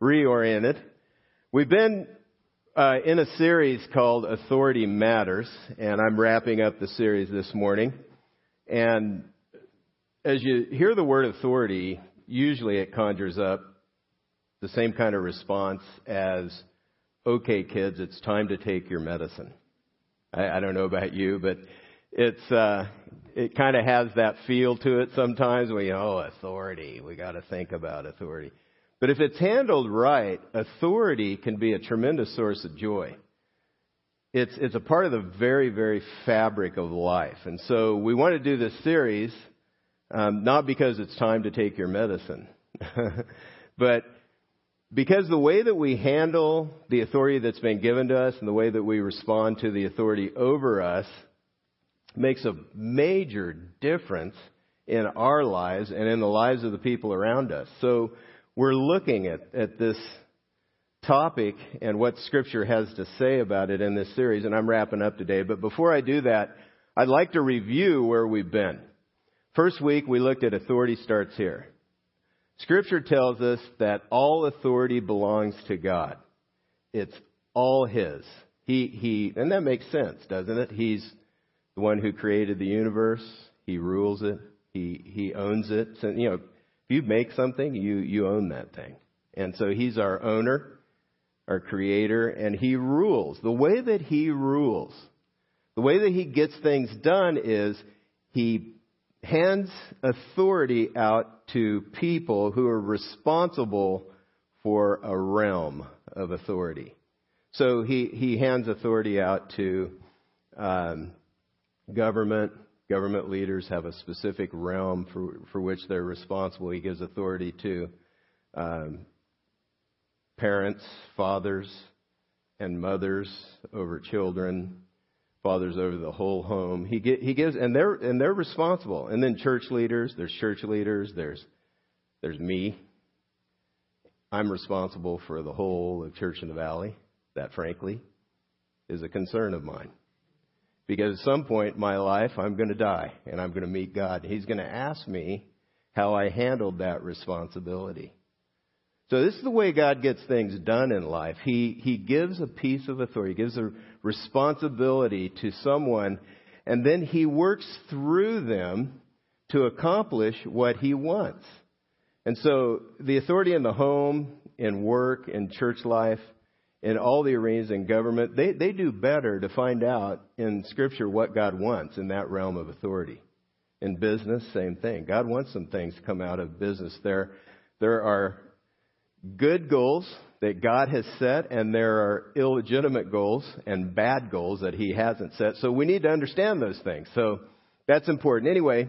reoriented. We've been uh, in a series called Authority Matters, and I'm wrapping up the series this morning. And as you hear the word authority, usually it conjures up the same kind of response as, okay, kids, it's time to take your medicine. I, I don't know about you, but it's, uh, it kind of has that feel to it sometimes. We, oh, authority. We got to think about authority. But if it's handled right, authority can be a tremendous source of joy. It's, it's a part of the very, very fabric of life. And so we want to do this series, um, not because it's time to take your medicine, but because the way that we handle the authority that's been given to us and the way that we respond to the authority over us makes a major difference in our lives and in the lives of the people around us. So we're looking at, at this topic and what Scripture has to say about it in this series, and I'm wrapping up today. But before I do that, I'd like to review where we've been. First week, we looked at authority starts here. Scripture tells us that all authority belongs to God. It's all His. He, he, and that makes sense, doesn't it? He's the one who created the universe. He rules it. He, he owns it. So, you know, if you make something, you, you own that thing. And so he's our owner, our creator, and he rules. The way that he rules, the way that he gets things done is he hands authority out to people who are responsible for a realm of authority. So he, he hands authority out to um, government, Government leaders have a specific realm for, for which they're responsible. He gives authority to um, parents, fathers, and mothers over children, fathers over the whole home. He, get, he gives, and they're and they're responsible. And then church leaders. There's church leaders. There's there's me. I'm responsible for the whole of Church in the Valley. That, frankly, is a concern of mine. Because at some point in my life, I'm going to die and I'm going to meet God. He's going to ask me how I handled that responsibility. So this is the way God gets things done in life. He, he gives a piece of authority, he gives a responsibility to someone, and then he works through them to accomplish what he wants. And so the authority in the home, in work, in church life, in all the arenas in government, they, they do better to find out in Scripture what God wants in that realm of authority. In business, same thing. God wants some things to come out of business. There, there are good goals that God has set, and there are illegitimate goals and bad goals that He hasn't set. So we need to understand those things. So that's important. Anyway,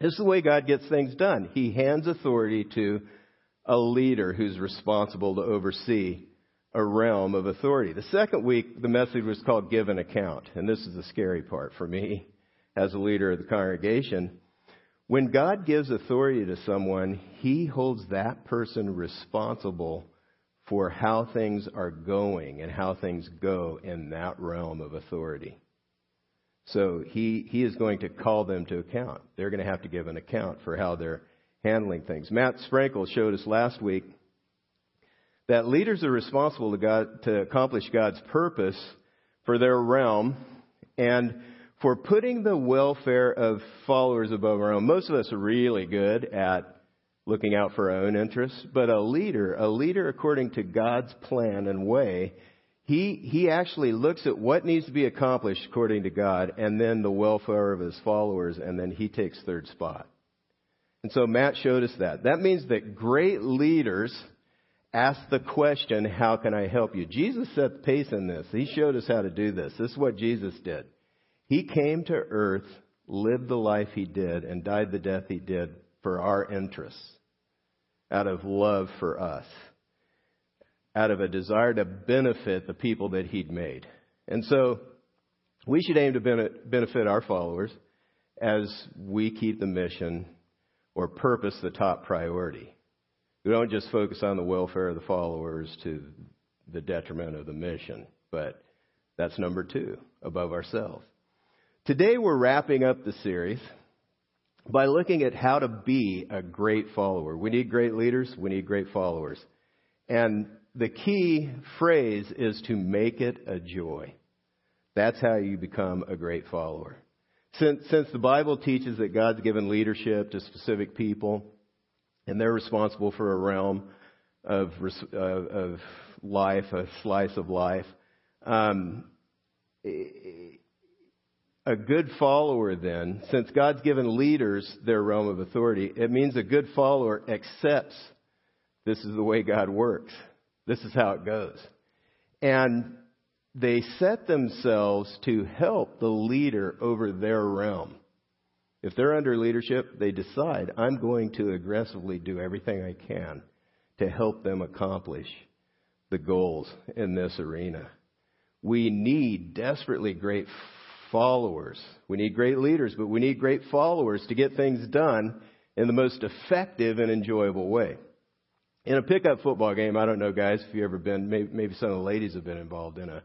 this is the way God gets things done. He hands authority to a leader who's responsible to oversee a realm of authority. The second week, the message was called Give an Account. And this is the scary part for me as a leader of the congregation. When God gives authority to someone, He holds that person responsible for how things are going and how things go in that realm of authority. So he, he is going to call them to account. They're going to have to give an account for how they're handling things. Matt Sprinkle showed us last week that leaders are responsible to, God, to accomplish God's purpose for their realm and for putting the welfare of followers above our own. Most of us are really good at looking out for our own interests, but a leader, a leader according to God's plan and way, he, he actually looks at what needs to be accomplished according to God and then the welfare of his followers, and then he takes third spot. And so Matt showed us that. That means that great leaders ask the question, How can I help you? Jesus set the pace in this. He showed us how to do this. This is what Jesus did. He came to earth, lived the life he did, and died the death he did for our interests, out of love for us, out of a desire to benefit the people that he'd made. And so, we should aim to benefit our followers as we keep the mission or purpose the top priority. We don't just focus on the welfare of the followers to the detriment of the mission, but that's number two, above ourselves. Today we're wrapping up the series by looking at how to be a great follower. We need great leaders, we need great followers. And the key phrase is to make it a joy. That's how you become a great follower. Since, since the Bible teaches that God's given leadership to specific people, and they're responsible for a realm of, uh, of life, a slice of life, um, a good follower then, since God's given leaders their realm of authority, it means a good follower accepts this is the way God works. This is how it goes. And they set themselves to help the leader over their realm. If they're under leadership, they decide, I'm going to aggressively do everything I can to help them accomplish the goals in this arena. We need desperately great followers. We need great leaders, but we need great followers to get things done in the most effective and enjoyable way. In a pickup football game, I don't know, guys, if you've ever been, maybe, maybe some of the ladies have been involved in a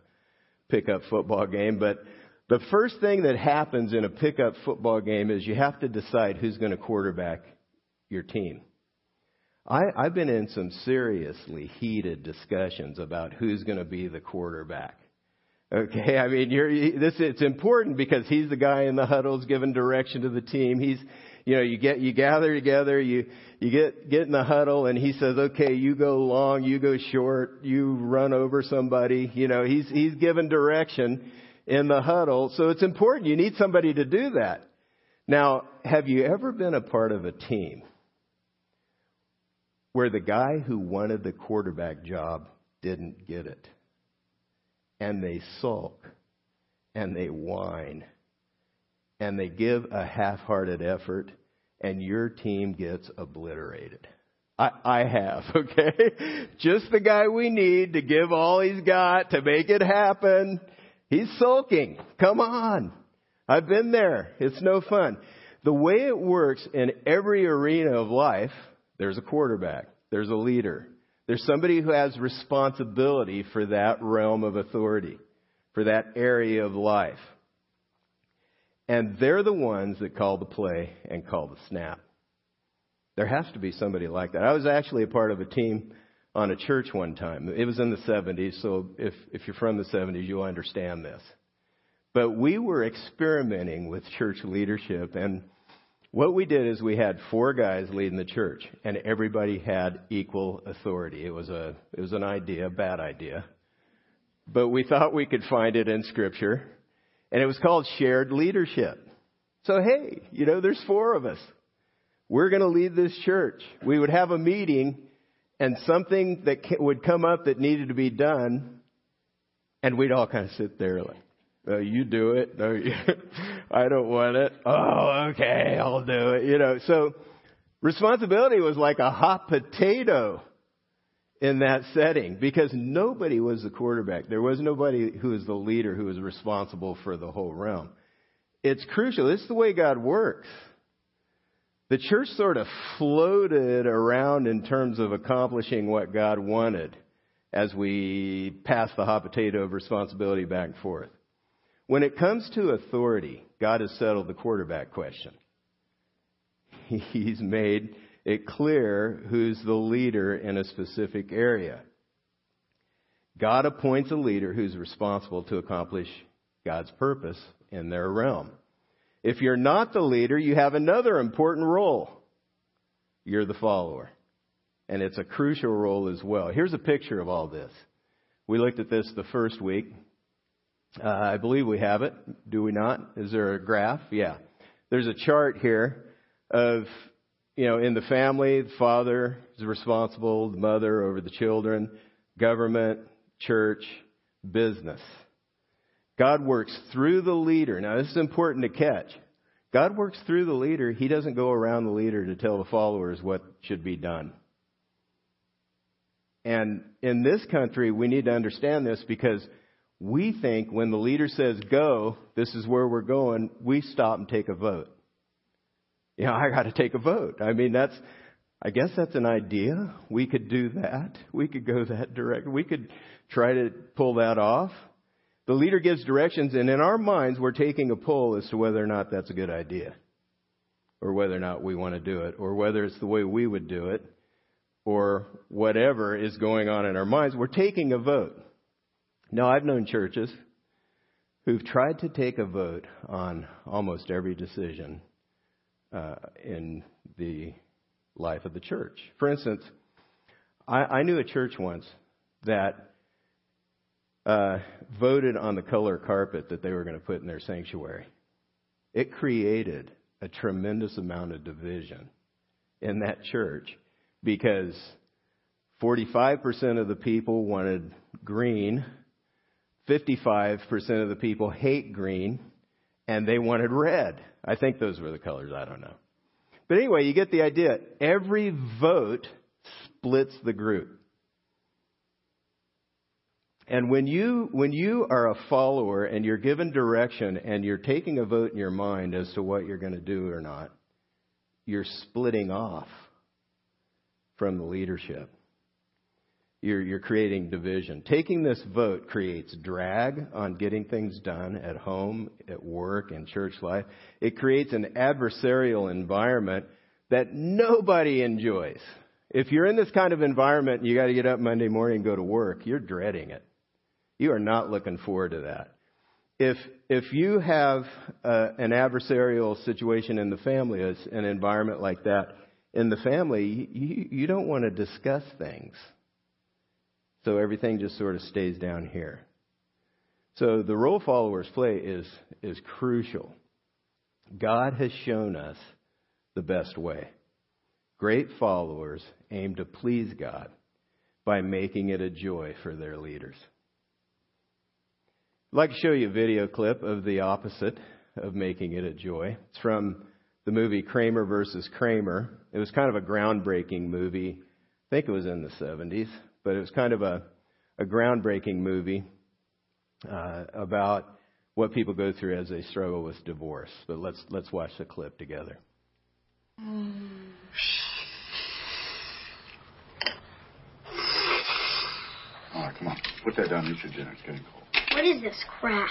pickup football game, but the first thing that happens in a pickup football game is you have to decide who's going to quarterback your team. I, I've been in some seriously heated discussions about who's going to be the quarterback. Okay, I mean, you're, this, it's important because he's the guy in the huddles giving direction to the team. He's, you know, you get, you gather together, you, you get, get in the huddle and he says, okay, you go long, you go short, you run over somebody. You know, he's, he's giving direction in the huddle. So it's important. You need somebody to do that. Now, have you ever been a part of a team where the guy who wanted the quarterback job didn't get it? and they sulk and they whine and they give a half-hearted effort and your team gets obliterated. I, I have, okay? Just the guy we need to give all he's got to make it happen. He's sulking. Come on. I've been there. It's no fun. The way it works in every arena of life, there's a quarterback. There's a leader. There's somebody who has responsibility for that realm of authority, for that area of life. And they're the ones that call the play and call the snap. There has to be somebody like that. I was actually a part of a team on a church one time. It was in the 70s, so if, if you're from the 70s, you'll understand this. But we were experimenting with church leadership, and what we did is we had four guys leading the church, and everybody had equal authority. It was a it was an idea, a bad idea, but we thought we could find it in Scripture, and it was called shared leadership. So hey, you know, there's four of us. We're going to lead this church. We would have a meeting, and something that would come up that needed to be done, and we'd all kind of sit there like, no, you do it. No, you, I don't want it. Oh, okay, I'll do it. You know, so responsibility was like a hot potato in that setting because nobody was the quarterback. There was nobody who was the leader who was responsible for the whole realm. It's crucial. Is the way God works. The church sort of floated around in terms of accomplishing what God wanted as we passed the hot potato of responsibility back and forth. When it comes to authority, God has settled the quarterback question. He's made it clear who's the leader in a specific area. God appoints a leader who's responsible to accomplish God's purpose in their realm. If you're not the leader, you have another important role. You're the follower. And it's a crucial role as well. Here's a picture of all this. We looked at this the first week. Uh, I believe we have it. Do we not? Is there a graph? Yeah. There's a chart here of, you know, in the family, the father is responsible, the mother over the children, government, church, business. God works through the leader. Now, this is important to catch. God works through the leader. He doesn't go around the leader to tell the followers what should be done. And in this country, we need to understand this because we think when the leader says go, this is where we're going, we stop and take a vote. You know, I got to take a vote. I mean, that's, I guess that's an idea. We could do that. We could go that direction. We could try to pull that off. The leader gives directions, and in our minds, we're taking a poll as to whether or not that's a good idea, or whether or not we want to do it, or whether it's the way we would do it. or whatever is going on in our minds, we're taking a vote. Now, I've known churches who've tried to take a vote on almost every decision uh, in the life of the church. For instance, I, I knew a church once that uh, voted on the color carpet that they were going to put in their sanctuary. It created a tremendous amount of division in that church because 45% of the people wanted green, 55% of the people hate green, and they wanted red. I think those were the colors, I don't know. But anyway, you get the idea. Every vote splits the group. And when you, when you are a follower and you're given direction and you're taking a vote in your mind as to what you're going to do or not, you're splitting off from the leadership. You're, you're creating division. Taking this vote creates drag on getting things done at home, at work, in church life. It creates an adversarial environment that nobody enjoys. If you're in this kind of environment and you got to get up Monday morning and go to work, you're dreading it. You are not looking forward to that. If if you have uh, an adversarial situation in the family, an environment like that in the family, you, you don't want to discuss things. So everything just sort of stays down here. So the role followers play is is crucial. God has shown us the best way. Great followers aim to please God by making it a joy for their leaders. I'd like to show you a video clip of the opposite of making it a joy. It's from the movie Kramer versus Kramer. It was kind of a groundbreaking movie. I think it was in the 70s, but it was kind of a, a groundbreaking movie uh, about what people go through as they struggle with divorce. But let's let's watch the clip together. Mm. Right, come on. Put that down. Eat your dinner. It's getting cold. What is this crap?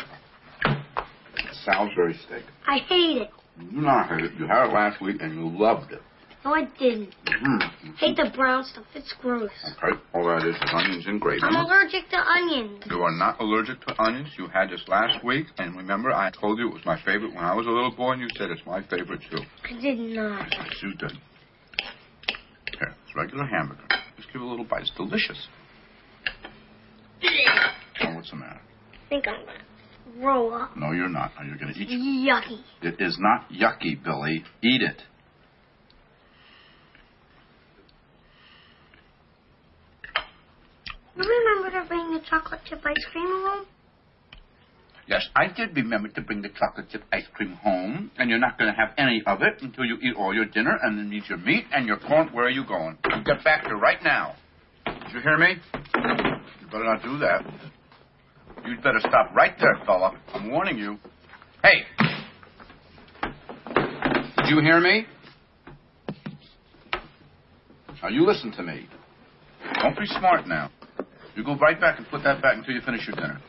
Salisbury steak. I hate it. You not hate it. You had it last week and you loved it. No, I didn't. Mm-hmm. Hate the brown stuff. It's gross. Okay, all that is is onions and gravy. I'm allergic to onions. You are not allergic to onions. You had this last week, and remember, I told you it was my favorite when I was a little boy, and you said it's my favorite too. I did not. Yes, you did. Here, it's regular hamburger. Just give it a little bite. It's delicious. oh, what's the matter? Think I'm gonna throw up. No, you're not. Are you gonna eat. It? Yucky. It is not yucky, Billy. Eat it. You remember to bring the chocolate chip ice cream home? Yes, I did remember to bring the chocolate chip ice cream home, and you're not going to have any of it until you eat all your dinner and then eat your meat and your corn. Where are you going? You get back here right now. Did you hear me? You better not do that. You'd better stop right there, fella. I'm warning you. Hey! Did you hear me? Now, you listen to me. Don't be smart now. You go right back and put that back until you finish your dinner.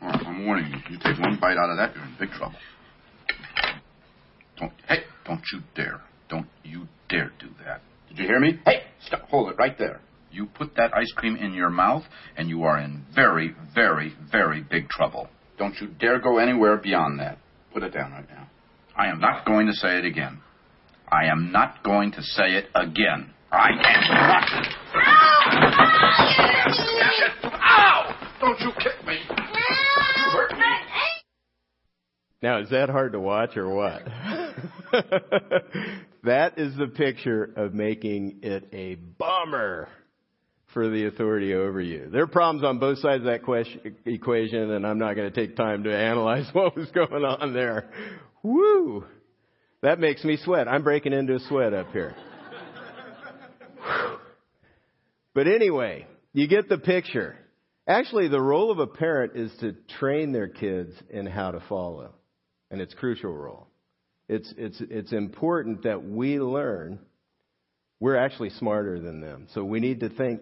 All right, I'm warning you. You take one bite out of that, you're in big trouble. Don't, hey, don't you dare. Don't you dare do that. Did you hear me? Hey, stop. Hold it right there. You put that ice cream in your mouth, and you are in very, very, very big trouble. Don't you dare go anywhere beyond that. Put it down right now. I am not going to say it again. I am not going to say it again. I am not. Ow! Don't you kick me. You hurt me. Now, is that hard to watch or what? that is the picture of making it a bummer for the authority over you. There are problems on both sides of that question, equation, and I'm not going to take time to analyze what was going on there. Woo! That makes me sweat. I'm breaking into a sweat up here. but anyway, you get the picture. Actually, the role of a parent is to train their kids in how to follow, and it's a crucial role. It's, it's, it's important that we learn we're actually smarter than them. So we need to think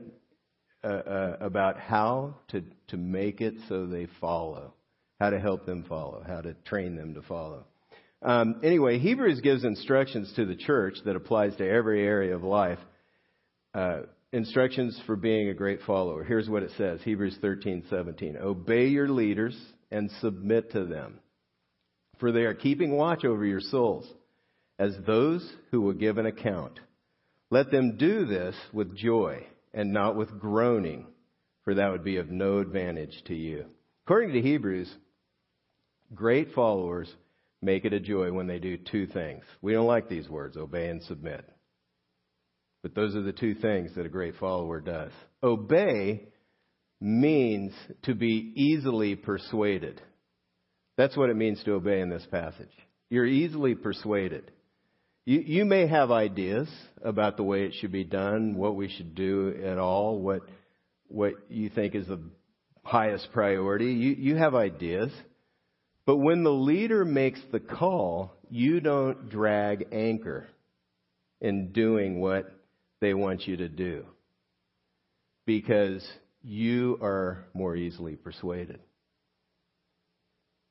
uh, uh, about how to, to make it so they follow, how to help them follow, how to train them to follow. Um, anyway, Hebrews gives instructions to the church that applies to every area of life. Uh, instructions for being a great follower. Here's what it says Hebrews 13, 17. Obey your leaders and submit to them, for they are keeping watch over your souls as those who will give an account. Let them do this with joy and not with groaning, for that would be of no advantage to you. According to Hebrews, great followers make it a joy when they do two things. We don't like these words, obey and submit. But those are the two things that a great follower does. Obey means to be easily persuaded. That's what it means to obey in this passage. You're easily persuaded. You, you may have ideas about the way it should be done, what we should do at all, what, what you think is the highest priority. You, you have ideas. But when the leader makes the call, you don't drag anchor in doing what they want you to do because you are more easily persuaded.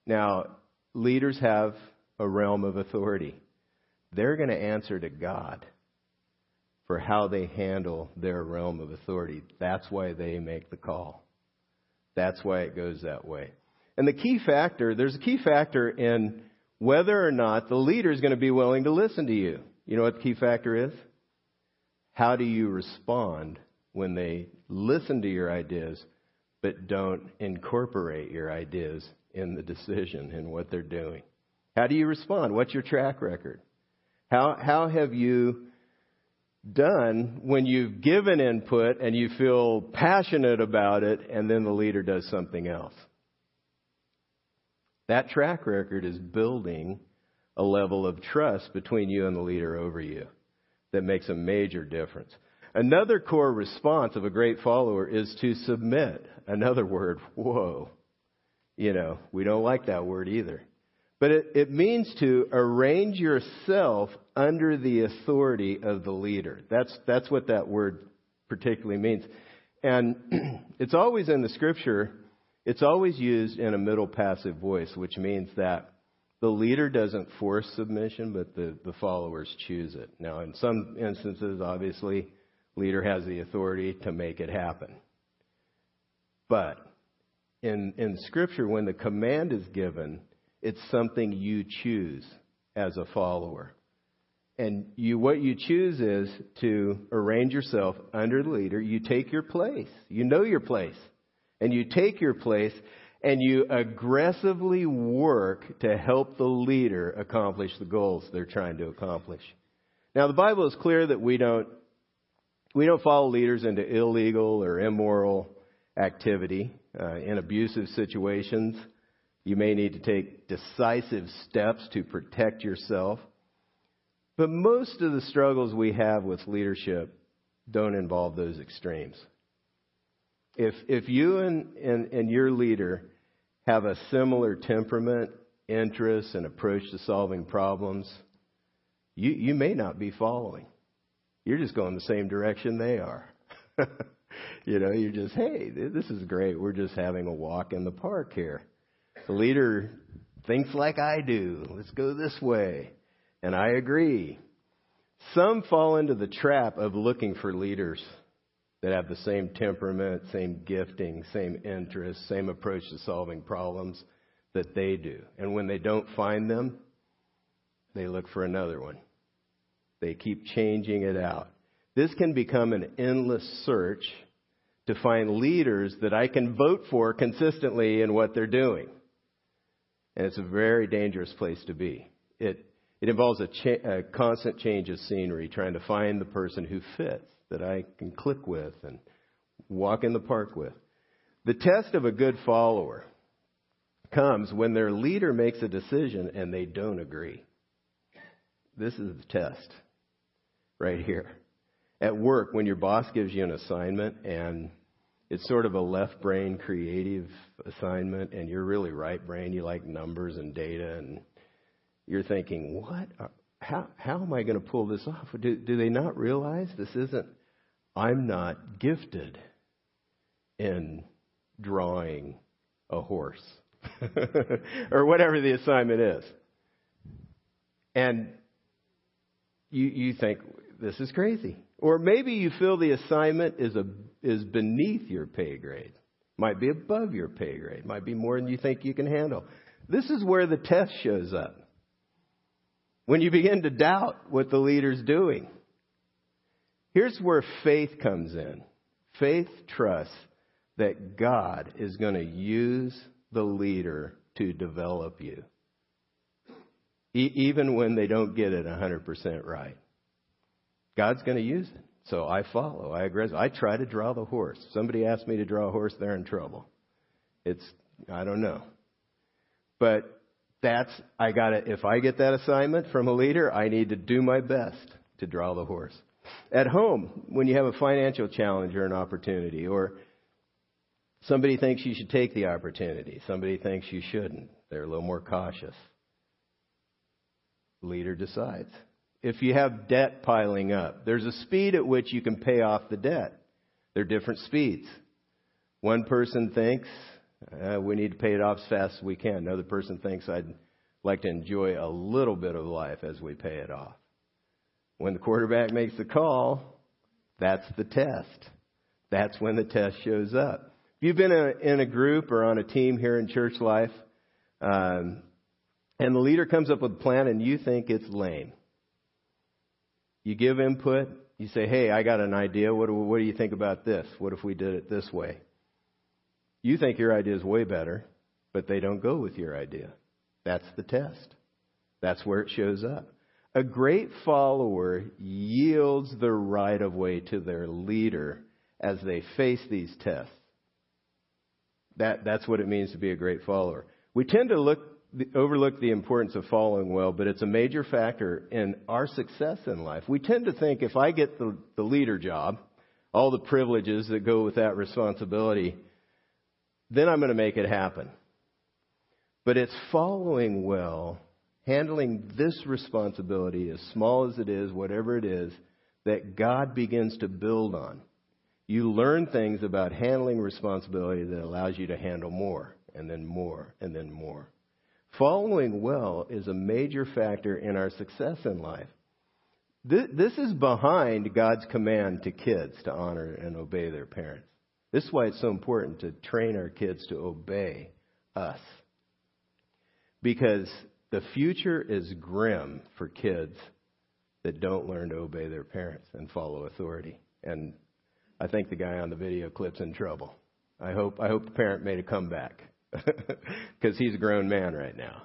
Now, leaders have a realm of authority. They're going to answer to God for how they handle their realm of authority. That's why they make the call. That's why it goes that way. And the key factor, there's a key factor in whether or not the leader is going to be willing to listen to you. You know what the key factor is? How do you respond when they listen to your ideas but don't incorporate your ideas in the decision in what they're doing? How do you respond? What's your track record? How, how have you done when you've given input and you feel passionate about it and then the leader does something else? That track record is building a level of trust between you and the leader over you that makes a major difference. Another core response of a great follower is to submit. Another word, whoa. You know, we don't like that word either. But it, it means to arrange yourself under the authority of the leader. That's, that's what that word particularly means. And it's always in the scripture, it's always used in a middle passive voice, which means that the leader doesn't force submission, but the, the followers choose it. Now, in some instances, obviously, leader has the authority to make it happen. But in, in Scripture, when the command is given, it's something you choose as a follower. And you, what you choose is to arrange yourself under the leader. You take your place. You know your place. And you take your place and you aggressively work to help the leader accomplish the goals they're trying to accomplish. Now the Bible is clear that we don't, we don't follow leaders into illegal or immoral activity, uh, in abusive situations. You may need to take decisive steps to protect yourself. But most of the struggles we have with leadership don't involve those extremes. If, if you and, and, and your leader have a similar temperament, interest, and approach to solving problems, you, you may not be following. You're just going the same direction they are. you know, you're just, hey, this is great. We're just having a walk in the park here. The leader thinks like I do. Let's go this way. And I agree. Some fall into the trap of looking for leaders that have the same temperament, same gifting, same interests, same approach to solving problems that they do. And when they don't find them, they look for another one. They keep changing it out. This can become an endless search to find leaders that I can vote for consistently in what they're doing. And it's a very dangerous place to be. It, it involves a, cha- a constant change of scenery, trying to find the person who fits, that I can click with and walk in the park with. The test of a good follower comes when their leader makes a decision and they don't agree. This is the test right here. At work, when your boss gives you an assignment and it's sort of a left brain creative assignment and you're really right brain you like numbers and data and you're thinking what? Uh, how how am i going to pull this off? Do, do they not realize this isn't i'm not gifted in drawing a horse or whatever the assignment is. And you, you think, this is crazy. Or maybe you feel the assignment is, a, is beneath your pay grade. Might be above your pay grade. Might be more than you think you can handle. This is where the test shows up. When you begin to doubt what the leader's doing. Here's where faith comes in. Faith trusts that God is going to use the leader to develop you. E- even when they don't get it 100% right. God's going to use it. So I follow. I agree. I try to draw the horse. Somebody asks me to draw a horse, they're in trouble. It's, I don't know. But that's, I gotta, if I get that assignment from a leader, I need to do my best to draw the horse. At home, when you have a financial challenge or an opportunity, or somebody thinks you should take the opportunity, somebody thinks you shouldn't, they're a little more cautious. Leader decides. If you have debt piling up, there's a speed at which you can pay off the debt. There are different speeds. One person thinks uh, we need to pay it off as fast as we can. Another person thinks I'd like to enjoy a little bit of life as we pay it off. When the quarterback makes the call, that's the test. That's when the test shows up. If you've been a, in a group or on a team here in church life, um, and the leader comes up with a plan and you think it's lame, you give input, you say, hey, I got an idea. What do, what do you think about this? What if we did it this way? You think your idea is way better, but they don't go with your idea. That's the test. That's where it shows up. A great follower yields the right of way to their leader as they face these tests. That, that's what it means to be a great follower. We tend to look, overlook the importance of following well, but it's a major factor in our success in life. We tend to think if I get the, the leader job, all the privileges that go with that responsibility, then I'm going to make it happen. But it's following well handling this responsibility, as small as it is, whatever it is, that God begins to build on. You learn things about handling responsibility that allows you to handle more, and then more, and then more. Following well is a major factor in our success in life. This is behind God's command to kids to honor and obey their parents. This is why it's so important to train our kids to obey us. Because the future is grim for kids that don't learn to obey their parents and follow authority. And I think the guy on the video clip's in trouble. I hope I hope the parent made a comeback because he's a grown man right now.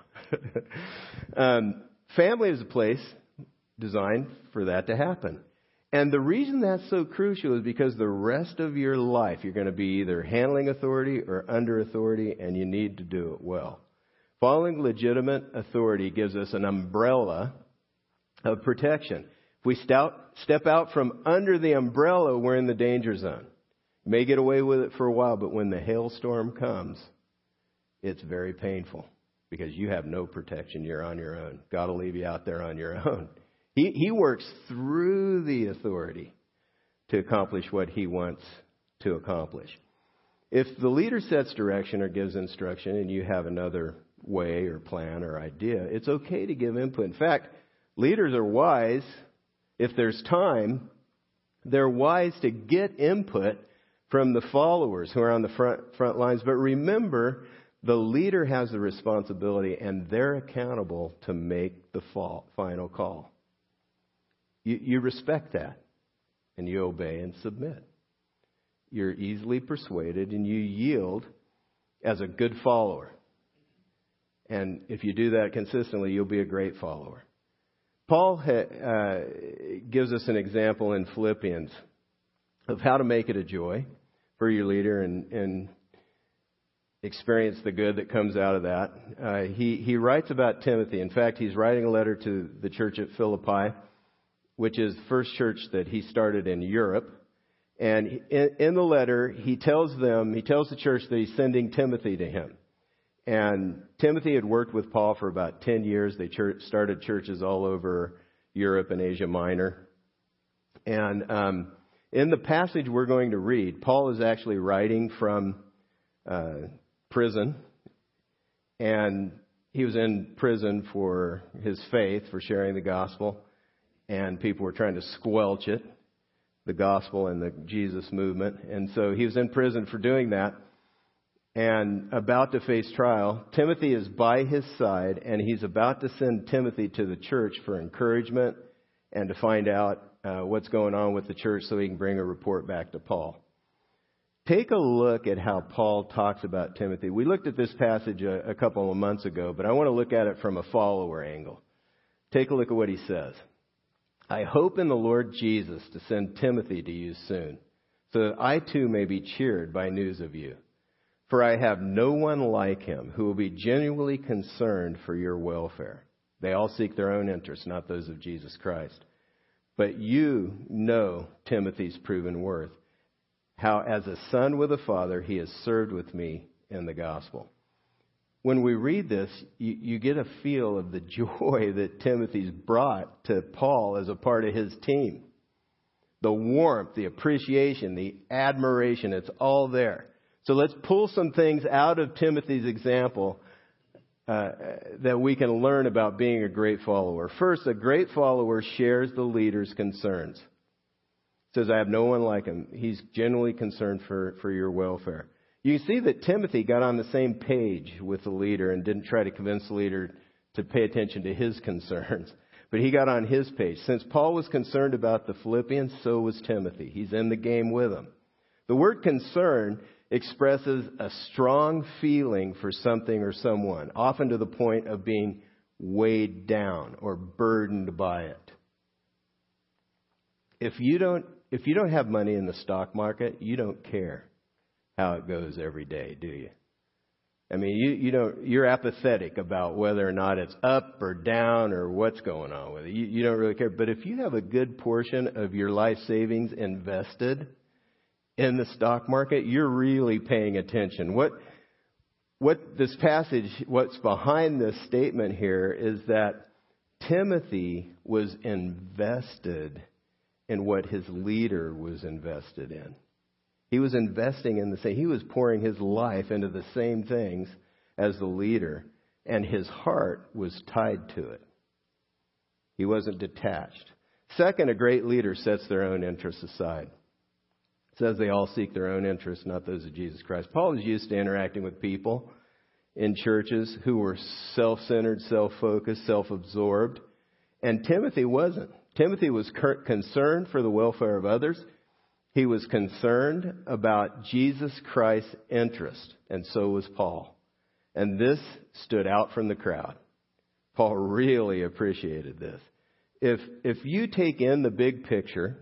um, family is a place designed for that to happen. And the reason that's so crucial is because the rest of your life you're going to be either handling authority or under authority, and you need to do it well. Following legitimate authority gives us an umbrella of protection. If we step out from under the umbrella, we're in the danger zone. You may get away with it for a while, but when the hailstorm comes, it's very painful because you have no protection. You're on your own. God will leave you out there on your own. He, he works through the authority to accomplish what he wants to accomplish. If the leader sets direction or gives instruction and you have another way or plan or idea. It's okay to give input. In fact, leaders are wise if there's time, they're wise to get input from the followers who are on the front front lines. But remember, the leader has the responsibility and they're accountable to make the final call. You, you respect that and you obey and submit. You're easily persuaded and you yield as a good follower. And if you do that consistently, you'll be a great follower. Paul uh, gives us an example in Philippians of how to make it a joy for your leader and, and experience the good that comes out of that. Uh, he, he writes about Timothy. In fact, he's writing a letter to the church at Philippi, which is the first church that he started in Europe. And in, in the letter, he tells them, he tells the church that he's sending Timothy to him. And Timothy had worked with Paul for about 10 years. They church, started churches all over Europe and Asia Minor. And um, in the passage we're going to read, Paul is actually writing from uh, prison. And he was in prison for his faith, for sharing the gospel, and people were trying to squelch it, the gospel and the Jesus movement. And so he was in prison for doing that and about to face trial. Timothy is by his side, and he's about to send Timothy to the church for encouragement and to find out uh, what's going on with the church so he can bring a report back to Paul. Take a look at how Paul talks about Timothy. We looked at this passage a, a couple of months ago, but I want to look at it from a follower angle. Take a look at what he says. I hope in the Lord Jesus to send Timothy to you soon, so that I too may be cheered by news of you. For I have no one like him who will be genuinely concerned for your welfare. They all seek their own interests, not those of Jesus Christ. But you know Timothy's proven worth, how as a son with a father he has served with me in the gospel. When we read this, you, you get a feel of the joy that Timothy's brought to Paul as a part of his team. The warmth, the appreciation, the admiration, it's all there. So let's pull some things out of Timothy's example uh, that we can learn about being a great follower. First, a great follower shares the leader's concerns. Says, I have no one like him. He's genuinely concerned for, for your welfare. You see that Timothy got on the same page with the leader and didn't try to convince the leader to pay attention to his concerns. But he got on his page. Since Paul was concerned about the Philippians, so was Timothy. He's in the game with them. The word concern expresses a strong feeling for something or someone, often to the point of being weighed down or burdened by it. If you don't, if you don't have money in the stock market, you don't care how it goes every day, do you? I mean, you, you don't, you're apathetic about whether or not it's up or down or what's going on with it. You, you don't really care. But if you have a good portion of your life savings invested in the stock market, you're really paying attention. What, what this passage, what's behind this statement here is that Timothy was invested in what his leader was invested in. He was investing in the same, he was pouring his life into the same things as the leader, and his heart was tied to it. He wasn't detached. Second, a great leader sets their own interests aside. It says they all seek their own interests, not those of Jesus Christ. Paul is used to interacting with people in churches who were self centered, self focused, self absorbed. And Timothy wasn't. Timothy was concerned for the welfare of others. He was concerned about Jesus Christ's interest, and so was Paul. And this stood out from the crowd. Paul really appreciated this. If, if you take in the big picture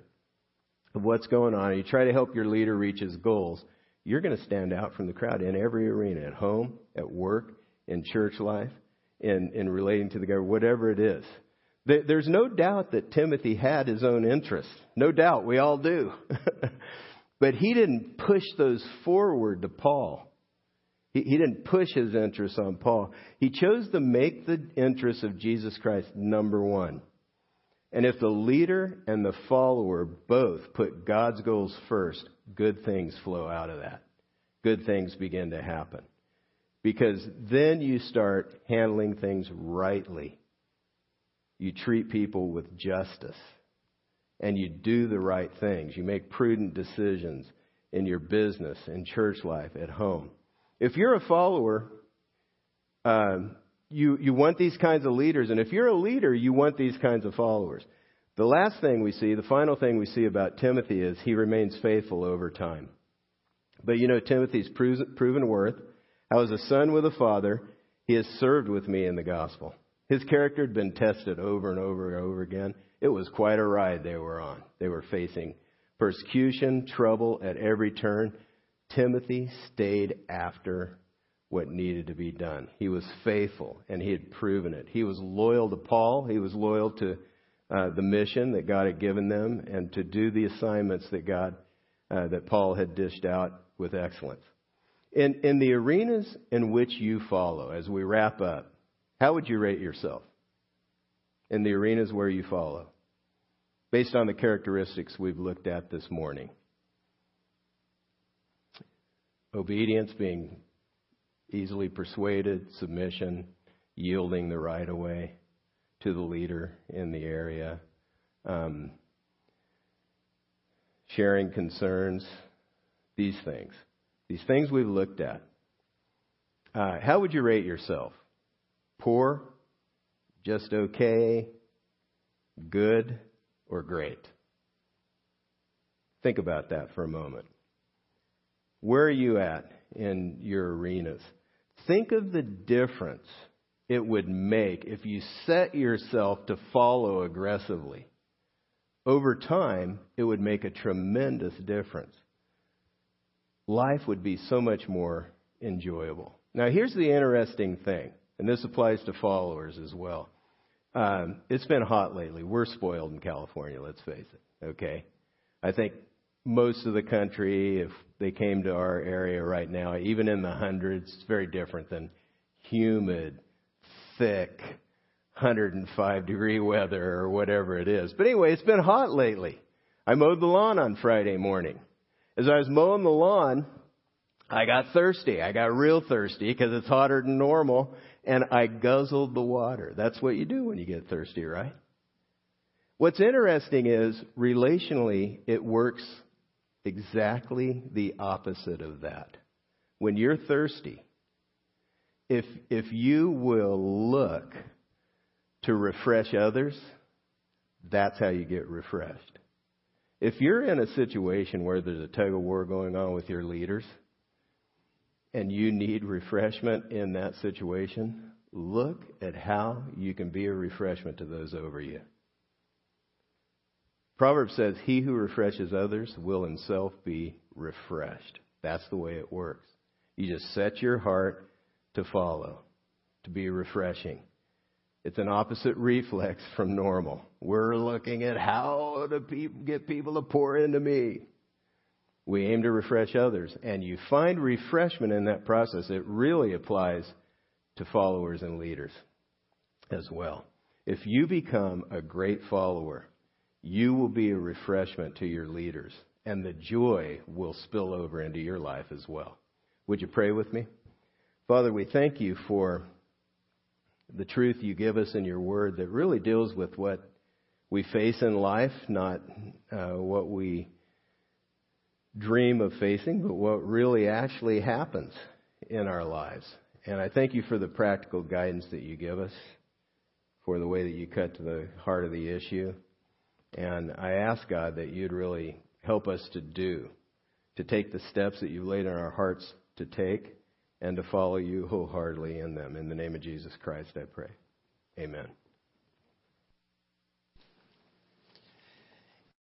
of what's going on and you try to help your leader reach his goals, you're going to stand out from the crowd in every arena at home, at work, in church life, in, in relating to the government, whatever it is. There's no doubt that Timothy had his own interests. No doubt, we all do. but he didn't push those forward to Paul. He, he didn't push his interests on Paul. He chose to make the interests of Jesus Christ number one. And if the leader and the follower both put God's goals first, good things flow out of that. Good things begin to happen. Because then you start handling things rightly. You treat people with justice. And you do the right things. You make prudent decisions in your business, in church life, at home. If you're a follower, um, you, you want these kinds of leaders. And if you're a leader, you want these kinds of followers. The last thing we see, the final thing we see about Timothy is he remains faithful over time. But you know, Timothy's proven worth. How was a son with a father, he has served with me in the gospel. His character had been tested over and over and over again. It was quite a ride they were on. They were facing persecution, trouble at every turn. Timothy stayed after what needed to be done. He was faithful, and he had proven it. He was loyal to Paul. He was loyal to uh, the mission that God had given them, and to do the assignments that God, uh, that Paul had dished out with excellence. In, in the arenas in which you follow, as we wrap up, how would you rate yourself? In the arenas where you follow, based on the characteristics we've looked at this morning. Obedience, being easily persuaded, submission, yielding the right of way to the leader in the area, um, sharing concerns, these things. These things we've looked at. Uh, how would you rate yourself? Poor, just okay, good, or great? Think about that for a moment. Where are you at in your arenas? Think of the difference it would make if you set yourself to follow aggressively. Over time, it would make a tremendous difference. Life would be so much more enjoyable. Now, here's the interesting thing, and this applies to followers as well. Um, it's been hot lately. We're spoiled in California, let's face it. Okay? I think most of the country, if they came to our area right now, even in the hundreds, it's very different than humid, thick, 105 degree weather or whatever it is. But anyway, it's been hot lately. I mowed the lawn on Friday morning. As I was mowing the lawn, I got thirsty. I got real thirsty because it's hotter than normal and I guzzled the water. That's what you do when you get thirsty, right? What's interesting is relationally, it works exactly the opposite of that. When you're thirsty, if, if you will look to refresh others, that's how you get refreshed. If you're in a situation where there's a tug of war going on with your leaders and you need refreshment in that situation, look at how you can be a refreshment to those over you. Proverbs says, He who refreshes others will himself be refreshed. That's the way it works. You just set your heart to follow, to be refreshing. It's an opposite reflex from normal. We're looking at how to get people to pour into me. We aim to refresh others, and you find refreshment in that process. It really applies to followers and leaders as well. If you become a great follower, you will be a refreshment to your leaders, and the joy will spill over into your life as well. Would you pray with me? Father, we thank you for the truth you give us in your word that really deals with what we face in life, not uh, what we dream of facing, but what really actually happens in our lives. And I thank you for the practical guidance that you give us, for the way that you cut to the heart of the issue. And I ask God that you'd really help us to do, to take the steps that you've laid in our hearts to take, and to follow you wholeheartedly in them. In the name of Jesus Christ, I pray. Amen.